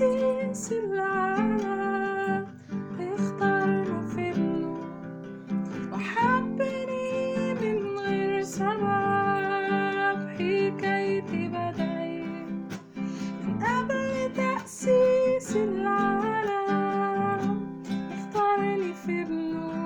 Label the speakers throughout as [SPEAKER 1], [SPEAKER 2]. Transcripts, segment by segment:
[SPEAKER 1] أسيس العالم اختارني في ابنه وحبني من غير سبب حكايتي بدأت من قبل تأسيس العالم اختارني في ابنه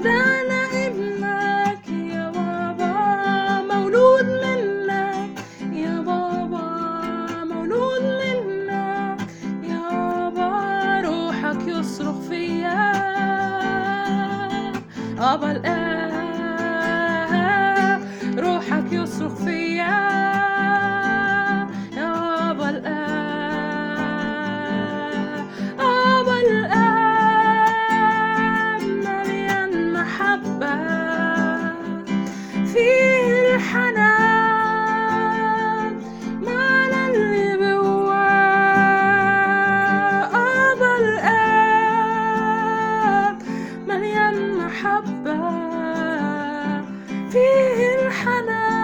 [SPEAKER 1] عندنا ابنك يا بابا مولود منك يا بابا مولود منك يا بابا روحك يصرخ فيا. أبا الان روحك يصرخ فيا. حبه فيه الحنان.